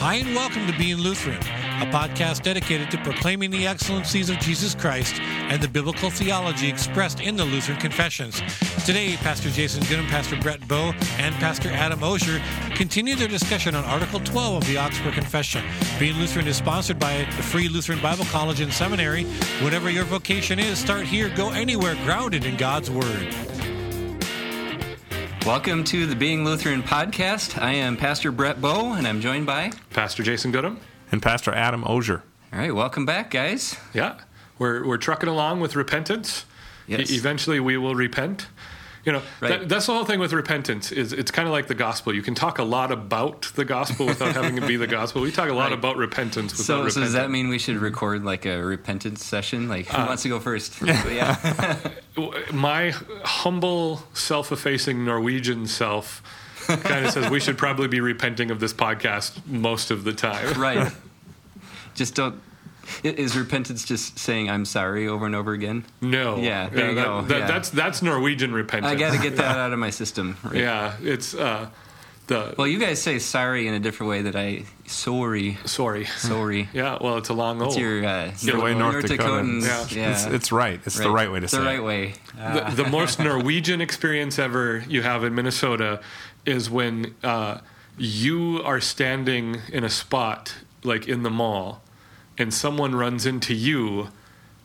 Hi, and welcome to Being Lutheran, a podcast dedicated to proclaiming the excellencies of Jesus Christ and the biblical theology expressed in the Lutheran confessions. Today, Pastor Jason Goodham, Pastor Brett Bowe, and Pastor Adam Osier continue their discussion on Article 12 of the Augsburg Confession. Being Lutheran is sponsored by the Free Lutheran Bible College and Seminary. Whatever your vocation is, start here, go anywhere, grounded in God's Word. Welcome to the Being Lutheran podcast. I am Pastor Brett Bowe, and I'm joined by Pastor Jason Goodham. And Pastor Adam Osier. All right, welcome back, guys. Yeah, we're, we're trucking along with repentance. Yes. E- eventually, we will repent. You know, Right. that, that's the whole thing with repentance. Is it's kind of like the gospel. You can talk a lot about the gospel without having to be the gospel. We talk a lot Right. about repentance without So, so does that mean we should record like a repentance session? Like, Uh, who wants to go first? yeah. my humble, self-effacing Norwegian self kind of says we should probably be repenting of this podcast most of the time. right. Just don't. I- Is repentance just saying I'm sorry over and over again? No. Yeah, there you that- go. that- Yeah. That's that's Norwegian repentance. I got to get that out of my system. Right. Yeah, it's uh, the Well, you guys say sorry in a different way that I sorry, sorry. sorry. Yeah, well, it's a long It's old. your uh, the way North Dakota. Dakotans. Yeah. Yeah. It's, it's right. It's the right way to It's say the it. right way. Uh, the, the most Norwegian experience ever you have in Minnesota is when uh, you are standing in a spot like in the mall, and someone runs into you.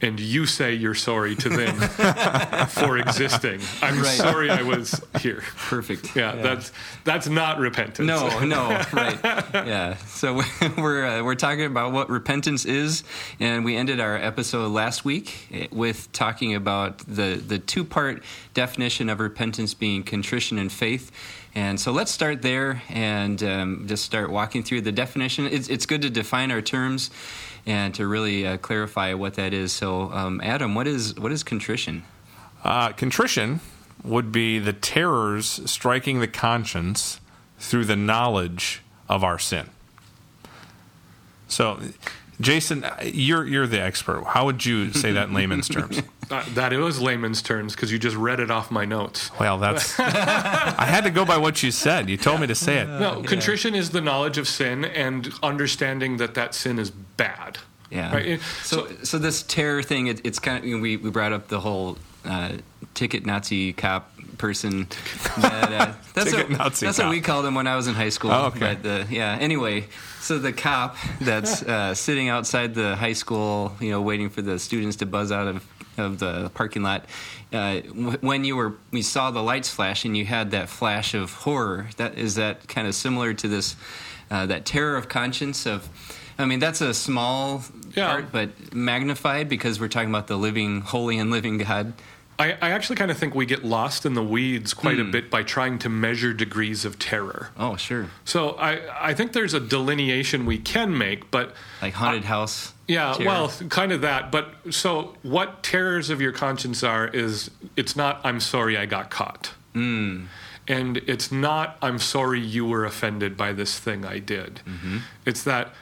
And you say you're sorry to them for existing. I'm Right. sorry I was here. perfect. Yeah, that's that's not repentance. No, no, right. Yeah. So we're uh, we're talking about what repentance is, and we ended our episode last week with talking about the the two part definition of repentance being contrition and faith. And so let's start there and um, just start walking through the definition. It's it's good to define our terms and to really uh, clarify what that is. So, um, Adam, what is what is contrition? Uh, contrition would be the terrors striking the conscience through the knowledge of our sin. So, Jason, you're you're the expert. How would you say that in layman's terms? Uh, that was layman's terms because you just read it off my notes. Well, that's. I had to go by what you said. You told me to say it. No, contrition is the knowledge of sin and understanding that that sin is bad. Yeah. Right? It- So, so this terror thing, it, it's kind of you know, we we brought up the whole uh, ticket Nazi cop person. That, uh, that's Ticket what, Nazi That's cop. what we called him when I was in high school. Oh, okay. But uh, yeah. Anyway, so the cop that's uh, sitting outside the high school, you know, waiting for the students to buzz out of of the parking lot. Uh, w- when you were, we saw the lights flash, and you had that flash of horror. That is that kind of similar to this, uh, that terror of conscience of. I mean, that's a small Yeah. part, but magnified because we're talking about the living, holy, and living God. I, I actually kind of think we get lost in the weeds quite Hmm. a bit by trying to measure degrees of terror. Oh, sure, So I, I think there's a delineation we can make, but like haunted house. Yeah, well, kind of that. But so what terrors of your conscience are is it's not I'm sorry I got caught. Hmm. And it's not I'm sorry you were offended by this thing I did. Mm-hmm. It's that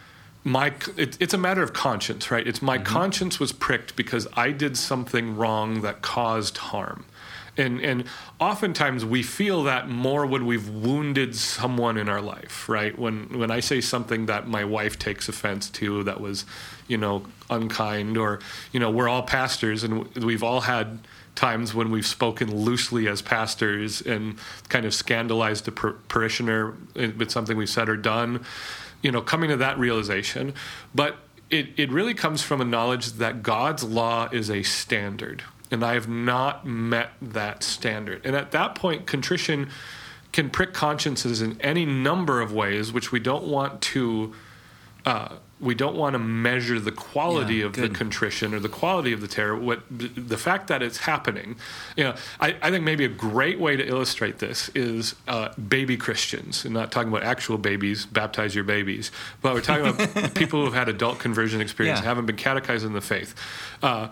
my it, it's a matter of conscience, right? It's Mm-hmm. my conscience was pricked because I did something wrong that caused harm. And and oftentimes we feel that more when we've wounded someone in our life, right? When when I say something that my wife takes offense to that was, you know, unkind or you know, we're all pastors and we've all had times when we've spoken loosely as pastors and kind of scandalized a par- parishioner with something we've said or done, you know, coming to that realization. But it, it really comes from a knowledge that God's law is a standard, and I have not met that standard. And at that point, contrition can prick consciences in any number of ways, which we don't want to. Uh, we don't want to measure the quality Yeah, of good. the contrition or the quality of the terror. What the fact that it's happening, you know, I, I think maybe a great way to illustrate this is uh, baby Christians, and not talking about actual babies, baptize your babies, but we're talking about people who have had adult conversion experience, Yeah. haven't been catechized in the faith, uh,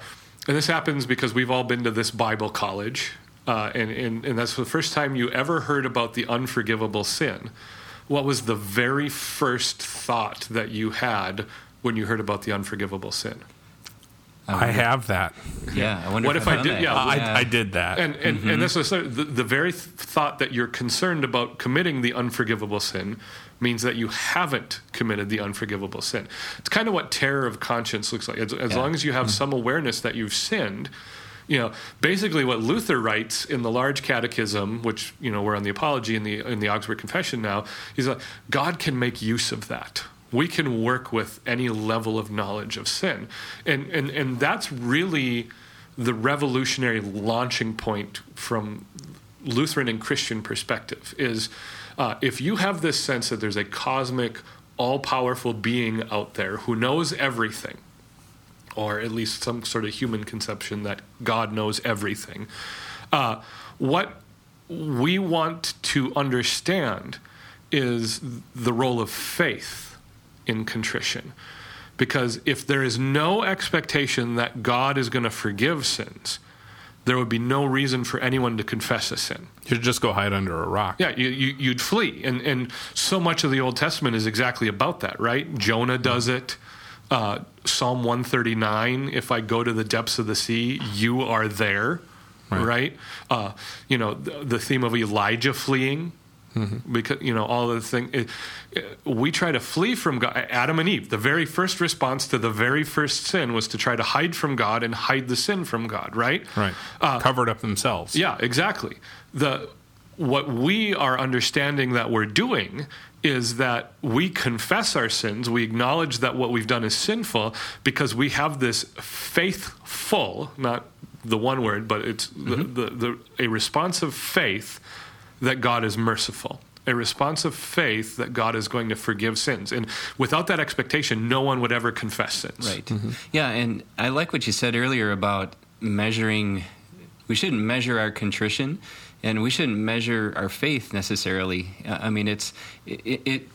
and this happens because we've all been to this Bible college, uh, and, and and that's the first time you ever heard about the unforgivable sin what was the very first thought that you had when you heard about the unforgivable sin? I have that. Yeah, I wonder What if, if I've I did- that. yeah, I, I did that. And and, and this is the, the very th- thought that you're concerned about committing the unforgivable sin means that you haven't committed the unforgivable sin. It's kind of what terror of conscience looks like. As, as Yeah. long as you have mm-hmm. some awareness that you've sinned, you know, basically what Luther writes in the Large Catechism, which you know we're on the Apology in the in the Augsburg Confession now, he's like God can make use of that. We can work with any level of knowledge of sin, and and and that's really the revolutionary launching point from Lutheran and Christian perspective is uh, if you have this sense that there's a cosmic, all powerful being out there who knows everything, or at least some sort of human conception that God knows everything, uh, what we want to understand is the role of faith in contrition. Because if there is no expectation that God is going to forgive sins, there would be no reason for anyone to confess a sin. You'd just go hide under a rock. Yeah, you, you, you'd flee. And, and so much of the Old Testament is exactly about that, right? Jonah does it. Uh, Psalm 139 if I go to the depths of the sea, you are there, right? Right. Uh, you know, the, the theme of Elijah fleeing. Mm-hmm. Because you know all of the thing, it, it- we try to flee from God. Adam and Eve. The very first response to the very first sin was to try to hide from God and hide the sin from God. Right. Right. Uh, Covered up themselves. Yeah, exactly. The what we are understanding that we're doing is that we confess our sins, we acknowledge that what we've done is sinful because we have this faithful, not the one word, but it's the, mm-hmm. the, the, a responsive faith that God is merciful. A response of faith that God is going to forgive sins. And without that expectation, no one would ever confess sins. Right. Yeah, and I like what you said earlier about measuring. We shouldn't measure our contrition, and we shouldn't measure our faith necessarily. Uh, I mean, it's it, it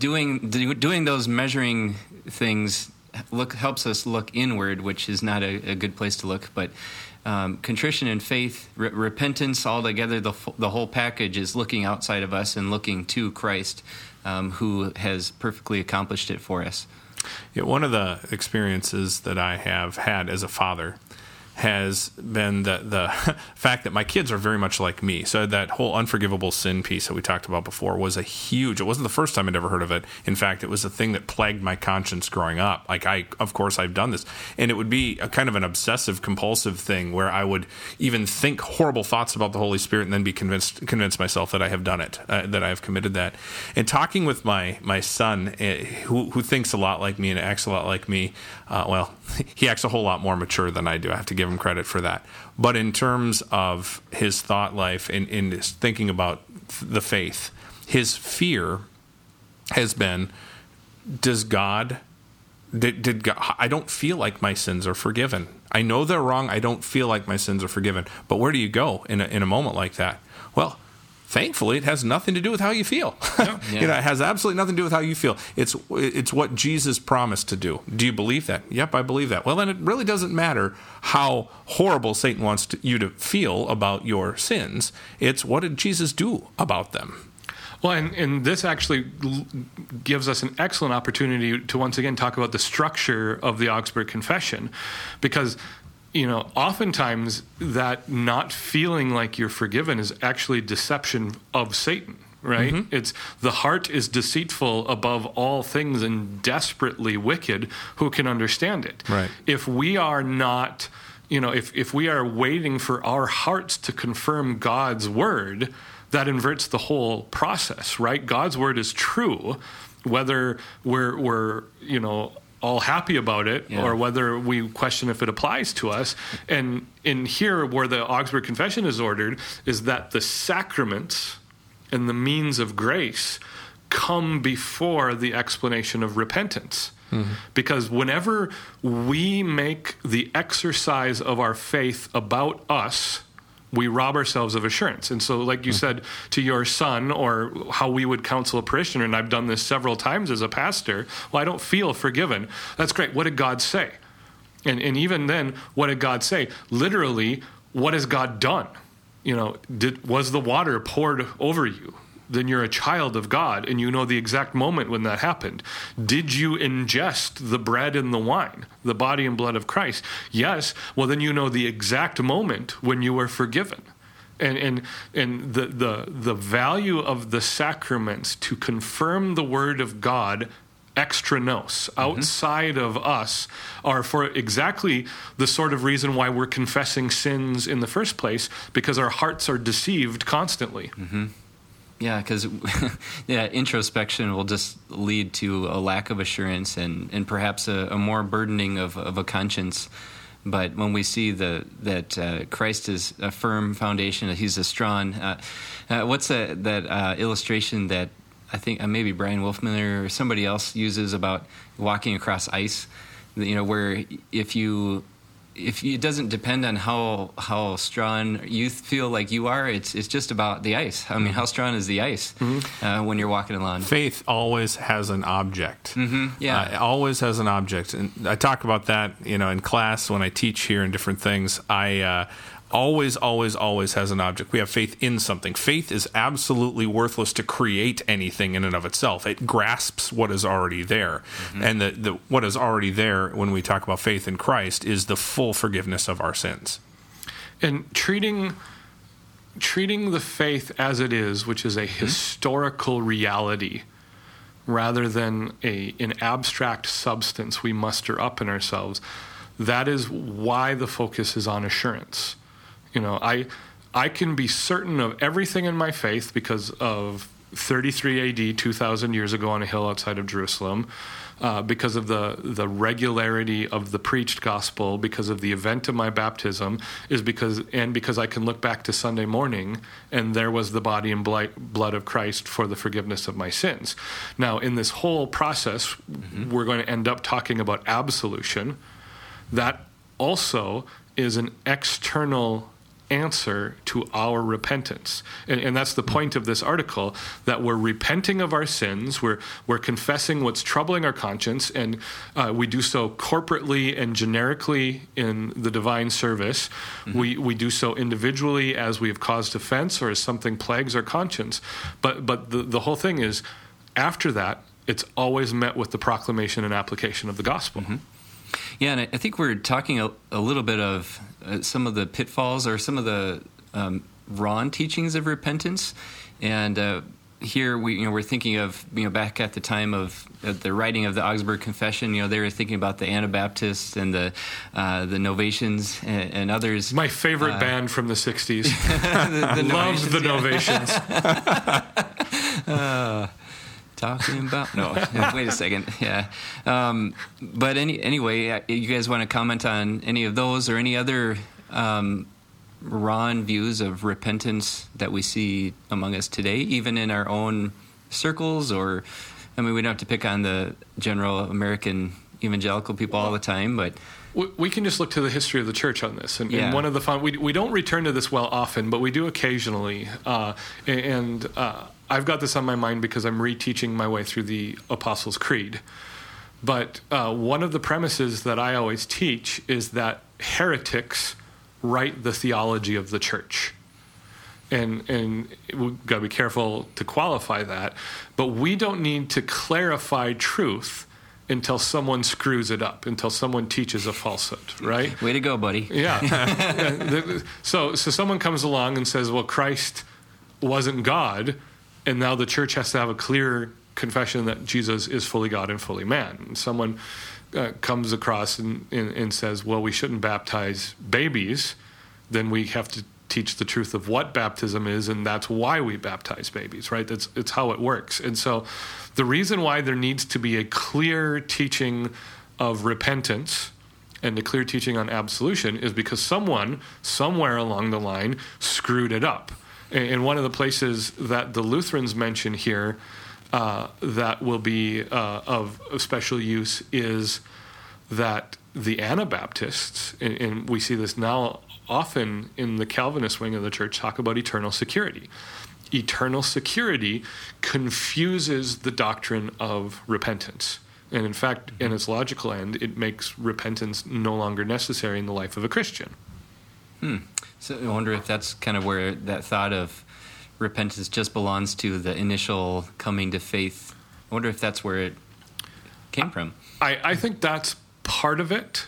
doing doing those measuring things look helps us look inward, which is not a, a good place to look, but. Um, contrition and faith, re- repentance, all together, the, f- the whole package is looking outside of us and looking to Christ, um, who has perfectly accomplished it for us. Yeah, one of the experiences that I have had as a father has been the the fact that my kids are very much like me. So that whole unforgivable sin piece that we talked about before was a huge. It wasn't the first time I'd ever heard of it. In fact, it was a thing that plagued my conscience growing up. Like I, of course, I've done this, and it would be a kind of an obsessive compulsive thing where I would even think horrible thoughts about the Holy Spirit and then be convinced convince myself that I have done it, uh, that I have committed that. And talking with my my son, uh, who who thinks a lot like me and acts a lot like me, uh, well, he acts a whole lot more mature than I do. I have to give him credit for that. But in terms of his thought life and in thinking about the faith, his fear has been: Does God? Did, did God, I don't feel like my sins are forgiven. I know they're wrong. I don't feel like my sins are forgiven. But where do you go in a, in a moment like that? Well, thankfully, it has nothing to do with how you feel. you know, it has absolutely nothing to do with how you feel. It's it's what Jesus promised to do. Do you believe that? Yep, I believe that. Well, then it really doesn't matter how horrible Satan wants to, you to feel about your sins. It's what did Jesus do about them? Well, and, and this actually gives us an excellent opportunity to once again talk about the structure of the Augsburg Confession, because you know oftentimes that not feeling like you're forgiven is actually deception of Satan. Right? Mm-hmm. It's the heart is deceitful above all things and desperately wicked. Who can understand it? Right. If we are not, you know, if if we are waiting for our hearts to confirm God's word, that inverts the whole process, right? God's word is true, whether we're we're you know all happy about it Yeah. or whether we question if it applies to us. And in here, where the Augsburg Confession is ordered, is that the sacraments and the means of grace come before the explanation of repentance. Mm-hmm. Because whenever we make the exercise of our faith about us, we rob ourselves of assurance. And so, like you hmm. said to your son, or how we would counsel a parishioner, and I've done this several times as a pastor, well, I don't feel forgiven. That's great. What did God say? And, and even then, what did God say? Literally, what has God done? You know, did, was the water poured over you? Then you're a child of God and you know the exact moment when that happened. Did you ingest the bread and the wine, the body and blood of Christ? Yes. Well, then you know the exact moment when you were forgiven. And, and, and the, the, the value of the sacraments to confirm the word of God extra nos, mm-hmm. outside of us, are for exactly the sort of reason why we're confessing sins in the first place, because our hearts are deceived constantly. Mm-hmm. Yeah, because yeah, introspection will just lead to a lack of assurance and, and perhaps a, a more burdening of, of a conscience. But when we see the that uh, Christ is a firm foundation, that He's a strong. Uh, uh, what's that, that uh, illustration that I think uh, maybe Bryan Wolfmueller or somebody else uses about walking across ice? You know, where if you if it doesn't depend on how how strong you feel like you are, it's it's just about the ice. I mean, how strong is the ice uh, when you're walking along? Faith always has an object. Yeah. Uh, it always has an object, and I talk about that, you know, in class when I teach here and different things. I uh, always, always, always has an object. We have faith in something. Faith is absolutely worthless to create anything in and of itself. It grasps what is already there, mm-hmm. and the, the what is already there when we talk about faith in Christ is the full forgiveness of our sins. and treating treating the faith as it is, which is a mm-hmm. historical reality, rather than a an abstract substance we muster up in ourselves. That is why the focus is on assurance. You know, I I can be certain of everything in my faith because of 33 AD, 2,000 years ago on a hill outside of Jerusalem, uh, because of the, the regularity of the preached gospel, because of the event of my baptism, is because and because I can look back to Sunday morning and there was the body and blood of Christ for the forgiveness of my sins. Now, in this whole process, we're going to end up talking about absolution. That also is an external answer to our repentance. And, and that's the point of this article that we're repenting of our sins, we're, we're confessing what's troubling our conscience, and uh, we do so corporately and generically in the divine service. We, we do so individually as we have caused offense or as something plagues our conscience. But, but the, the whole thing is, after that, it's always met with the proclamation and application of the gospel. Yeah, and I think we're talking a, a little bit of uh, some of the pitfalls or some of the um, wrong teachings of repentance, and uh, here we you know we're thinking of you know back at the time of uh, the writing of the Augsburg Confession, you know they were thinking about the Anabaptists and the uh, the Novatians and, and others. My favorite band from the 60s. the, the Loved the Novations. talking about no wait a second yeah um, but any anyway you guys want to comment on any of those or any other um, wrong views of repentance that we see among us today even in our own circles or i mean we don't have to pick on the general american evangelical people all the time but We- We can just look to the history of the church on this, and, Yeah. and one of the fun we we don't return to this well often, but we do occasionally. Uh, and uh, I've got this on my mind because I'm reteaching my way through the Apostles' Creed. But uh, one of the premises that I always teach is that heretics write the theology of the church. And, and we've got to be careful to qualify that. But we don't need to clarify truth until someone screws it up, until someone teaches a falsehood, right? way to go buddy Yeah. Yeah, so, so someone comes along and says, well, Christ wasn't God, and now the church has to have a clear confession that Jesus is fully God and fully man. And someone uh, comes across and, and, and says, well, we shouldn't baptize babies, then we have to teach the truth of what baptism is, and that's why we baptize babies, right? That's it's how it works. And so, the reason why there needs to be a clear teaching of repentance and a clear teaching on absolution is because someone somewhere along the line screwed it up. And one of the places that the Lutherans mention here uh, that will be uh, of, of special use is that the Anabaptists, and, and we see this now often in the Calvinist wing of the church, talk about eternal security. Eternal security confuses the doctrine of repentance. And in fact, in its logical end, it makes repentance no longer necessary in the life of a Christian. So I wonder if that's kind of where that thought of repentance just belongs to the initial coming to faith. I wonder if that's where it came from. I, I think that's part of it.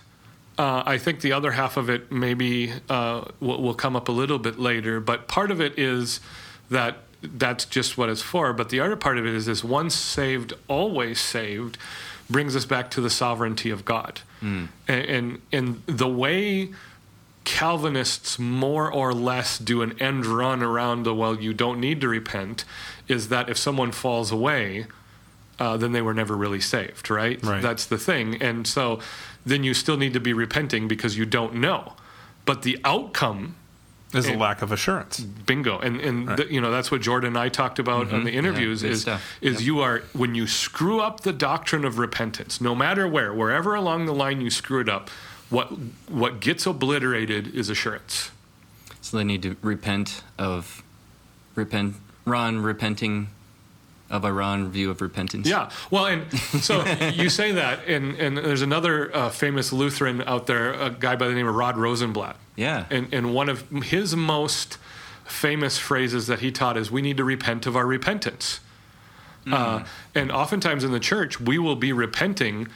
Uh, I think the other half of it maybe uh, will, will come up a little bit later, but part of it is that that's just what it's for. But the other part of it is this once saved, always saved brings us back to the sovereignty of God. And, and, and the way Calvinists more or less do an end run around the well, you don't need to repent, is that if someone falls away, uh, then they were never really saved, right? Right. That's the thing. And so then you still need to be repenting because you don't know. But the outcome is a lack of assurance. bingo and and the, you know that's what jordan and i talked about on the interviews good is stuff. is Yep. you are when you screw up the doctrine of repentance no matter where wherever along the line you screw it up what what gets obliterated is assurance. So they need to repent of repent Ron repenting of a Ron view of repentance. yeah. Well and so you say that and and there's another uh, famous lutheran out there a guy by the name of rod rosenbladt. Yeah. and and one of his most famous phrases that he taught is we need to repent of our repentance. Uh, and oftentimes in the church we will be repenting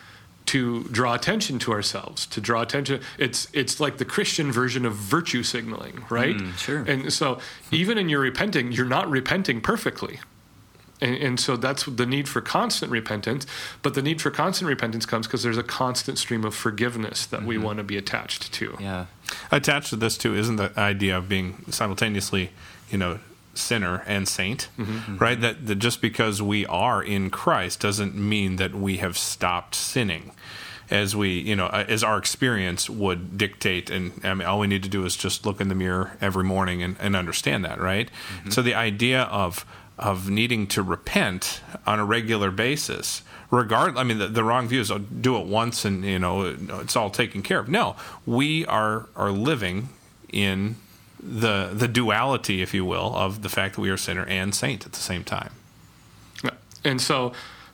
to draw attention to ourselves to draw attention it's it's like the christian version of virtue signaling right mm, sure. and so even in your repenting you're not repenting perfectly and, and so that's the need for constant repentance. But the need for constant repentance comes because there's a constant stream of forgiveness that we mm-hmm. want to be attached to. Yeah. Attached to this too isn't the idea of being simultaneously, you know, sinner and saint, mm-hmm. Mm-hmm. right? That, that just because we are in Christ doesn't mean that we have stopped sinning. As we, you know, uh, as our experience would dictate, and I mean, all we need to do is just look in the mirror every morning and, and understand that, right? Mm-hmm. So the idea of of needing to repent on a regular basis, regard, I mean, the, the wrong view is oh, do it once and you know it's all taken care of. No, we are are living in the the duality, if you will, of the fact that we are sinner and saint at the same time. And so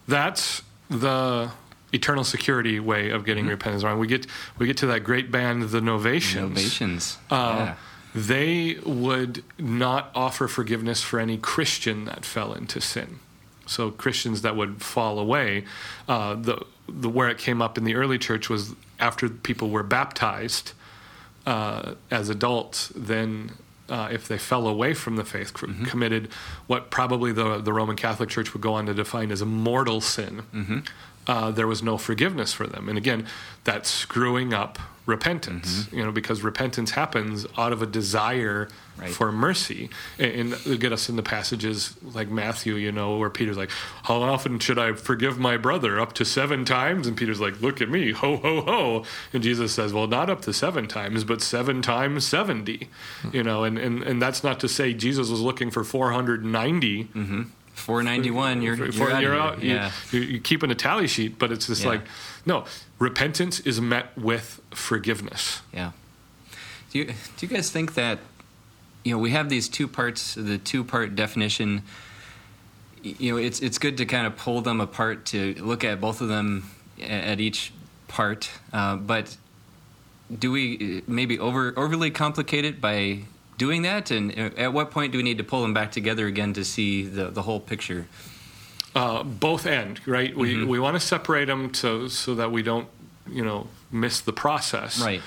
that's the eternal security way of getting repentance wrong. We get we get to that great band, the Novations. Novations. Uh, yeah. They would not offer forgiveness for any Christian that fell into sin. So Christians that would fall away, uh, the the where it came up in the early church was after people were baptized uh, as adults, then uh, if they fell away from the faith, cr- committed what probably the the Roman Catholic Church would go on to define as a mortal sin, uh, there was no forgiveness for them. And again, that screwing up repentance. Mm-hmm. You know, because repentance happens out of a desire Right. for mercy, and, and get us in the passages like Matthew, you know, where Peter's like, "How often should I forgive my brother? Up to seven times?" And Peter's like, "Look at me, ho ho ho!" And Jesus says, "Well, not up to seven times, but seven times seventy. Hmm. You know, and, and and that's not to say Jesus was looking for four hundred and ninety. Mm-hmm. 491, you're, you're, out. you're out. Yeah. You, you're keeping a tally sheet, but it's just Yeah. like, no, repentance is met with forgiveness. Yeah. Do you do you guys think that you know we have these two parts, the two part definition? You know, it's it's good to kind of pull them apart to look at both of them at each part, uh, but do we uh, maybe over overly complicate it by doing that? And at what point do we need to pull them back together again to see the the whole picture? uh, both end, right? We Mm-hmm. we want to separate them so so that we don't, you know, miss the process. Right.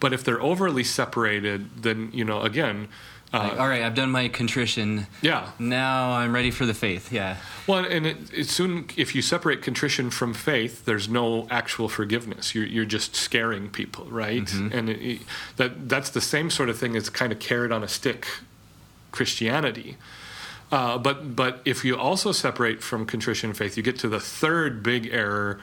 But if they're overly separated, then you know, again, Like, all right, I've done my contrition. yeah. Now I'm ready for the faith. Yeah. Well, and it, it soon if you separate contrition from faith, there's no actual forgiveness. You're you're just scaring people, right? Mm-hmm. And it, that that's the same sort of thing as kind of carrot on a stick Christianity. Uh, but but if you also separate from contrition and faith, you get to the third big error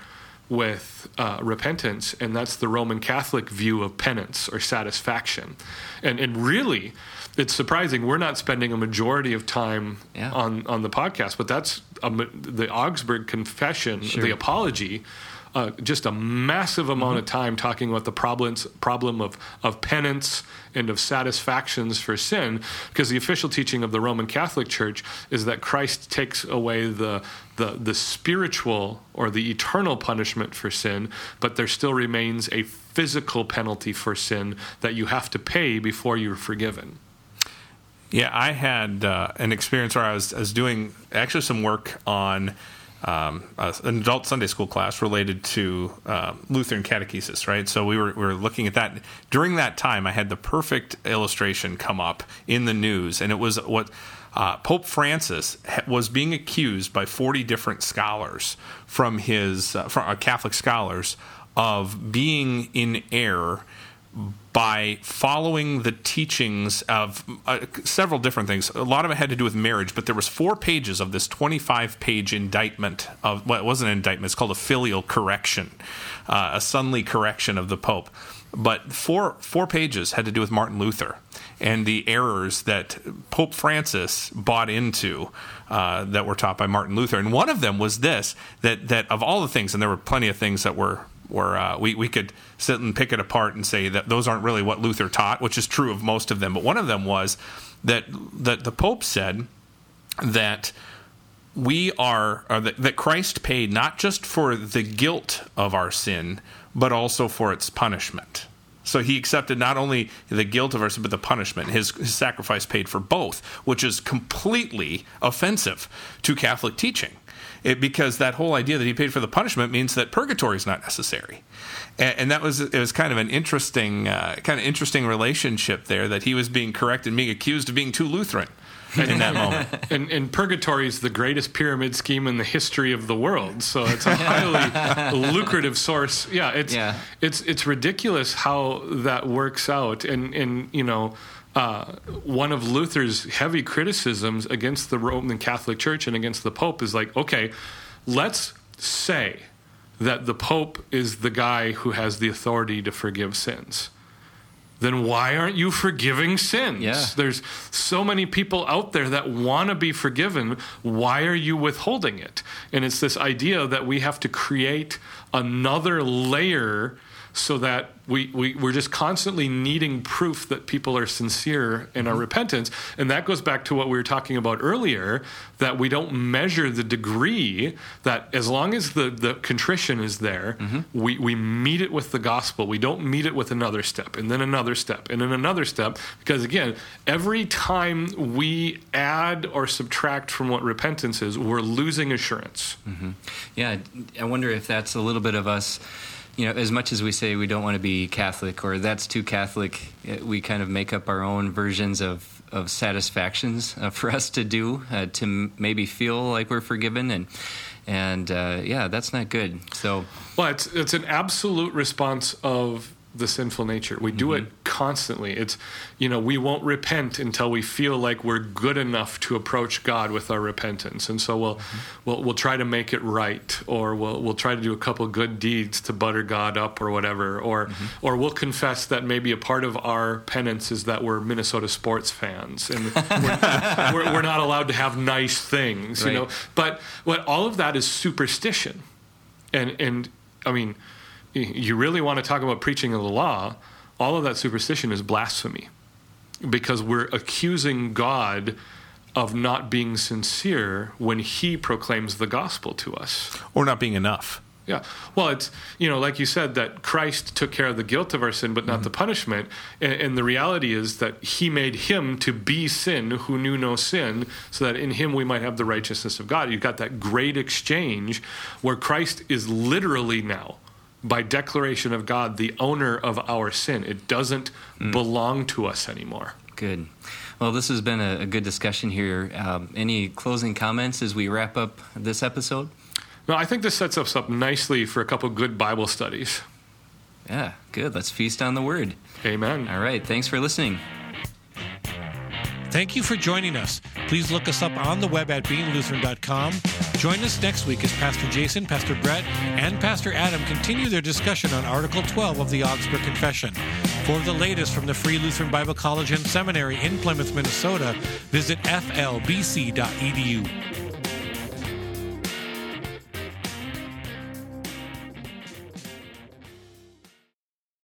with uh, repentance, and that's the Roman Catholic view of penance or satisfaction. And and really, it's surprising we're not spending a majority of time Yeah. on on the podcast, but that's a, the Augsburg Confession, Sure. the apology. Uh, just a massive amount of time talking about the problems problem of of penance and of satisfactions for sin, because the official teaching of the Roman Catholic Church is that Christ takes away the the the spiritual or the eternal punishment for sin, but there still remains a physical penalty for sin that you have to pay before you're forgiven. Yeah, I had uh, an experience where I was, I was doing actually some work on um, an adult Sunday school class related to uh, Lutheran catechesis, right? So we were, we were looking at that. During that time, I had the perfect illustration come up in the news, and it was what uh, Pope Francis was being accused by 40 different scholars from his uh, from, uh, Catholic scholars of being in error by following the teachings of uh, several different things. A lot of it had to do with marriage, but there was four pages of this 25-page indictment of well, it wasn't an indictment; it's called a filial correction, uh, a sonly correction of the Pope. But four four pages had to do with Martin Luther and the errors that Pope Francis bought into uh, that were taught by Martin Luther. And one of them was this: that that of all the things, and there were plenty of things that were where uh, we, we could sit and pick it apart and say that those aren't really what Luther taught, which is true of most of them. But one of them was that that the Pope said that we are that, that Christ paid not just for the guilt of our sin, but also for its punishment. So he accepted not only the guilt of our sin, but the punishment. His, his sacrifice paid for both, which is completely offensive to Catholic teaching it, because that whole idea that he paid for the punishment means that purgatory is not necessary. And, and that was it was kind of an interesting uh, kind of interesting relationship there that he was being corrected being accused of being too Lutheran in that moment. And, and, purgatory is the greatest pyramid scheme in the history of the world. So it's a highly lucrative source. Yeah, it's yeah. it's it's ridiculous how that works out. And and you know, uh, one of Luther's heavy criticisms against the Roman Catholic Church and against the Pope is like, okay, let's say that the Pope is the guy who has the authority to forgive sins. Then why aren't you forgiving sins? Yeah. There's so many people out there that want to be forgiven. Why are you withholding it? And it's this idea that we have to create another layer so that we, we, we're just constantly needing proof that people are sincere in our mm-hmm. repentance. And that goes back to what we were talking about earlier that we don't measure the degree that as long as the, the contrition is there, mm-hmm. we, we meet it with the gospel. We don't meet it with another step and then another step and then another step. Because again, every time we add or subtract from what repentance is, we're losing assurance. Mm-hmm. Yeah, I wonder if that's a little bit of us you know, as much as we say we don't want to be Catholic or that's too Catholic, eh, we kind of make up our own versions of, of satisfactions uh, for us to do uh, to m- maybe feel like we're forgiven and and uh, yeah, that's not good. So, well, it's it's an absolute response of the sinful nature. We do mm-hmm. it constantly. It's, you know, we won't repent until we feel like we're good enough to approach God with our repentance. And so we'll mm-hmm. we'll, we'll try to make it right, or we'll we'll try to do a couple good deeds to butter God up, or whatever, or mm-hmm. or we'll confess that maybe a part of our penance is that we're Minnesota sports fans and we're, we're, we're, not allowed to have nice things, right. you know. But what all of that is superstition, and and I mean you really want to talk about preaching of the law, all of that superstition is blasphemy because we're accusing God of not being sincere when he proclaims the gospel to us or not being enough. Yeah. Well, it's, you know, like you said, that Christ took care of the guilt of our sin, but not mm-hmm. the punishment. And, and, the reality is that he made him to be sin who knew no sin, so that in him we might have the righteousness of God. You've got that great exchange where Christ is literally now by declaration of God, the owner of our sin. It doesn't mm. belong to us anymore. Good. Well, this has been a, a good discussion here. Um, any closing comments as we wrap up this episode? No, I think this sets us up nicely for a couple good Bible studies. Yeah, good. Let's feast on the word. Amen. All right. Thanks for listening. Thank you for joining us. Please look us up on the web at beinglutheran.com. Join us next week as Pastor Jason, Pastor Brett, and Pastor Adam continue their discussion on Article 12 of the Augsburg Confession. For the latest from the Free Lutheran Bible College and Seminary in Plymouth, Minnesota, visit flbc.edu.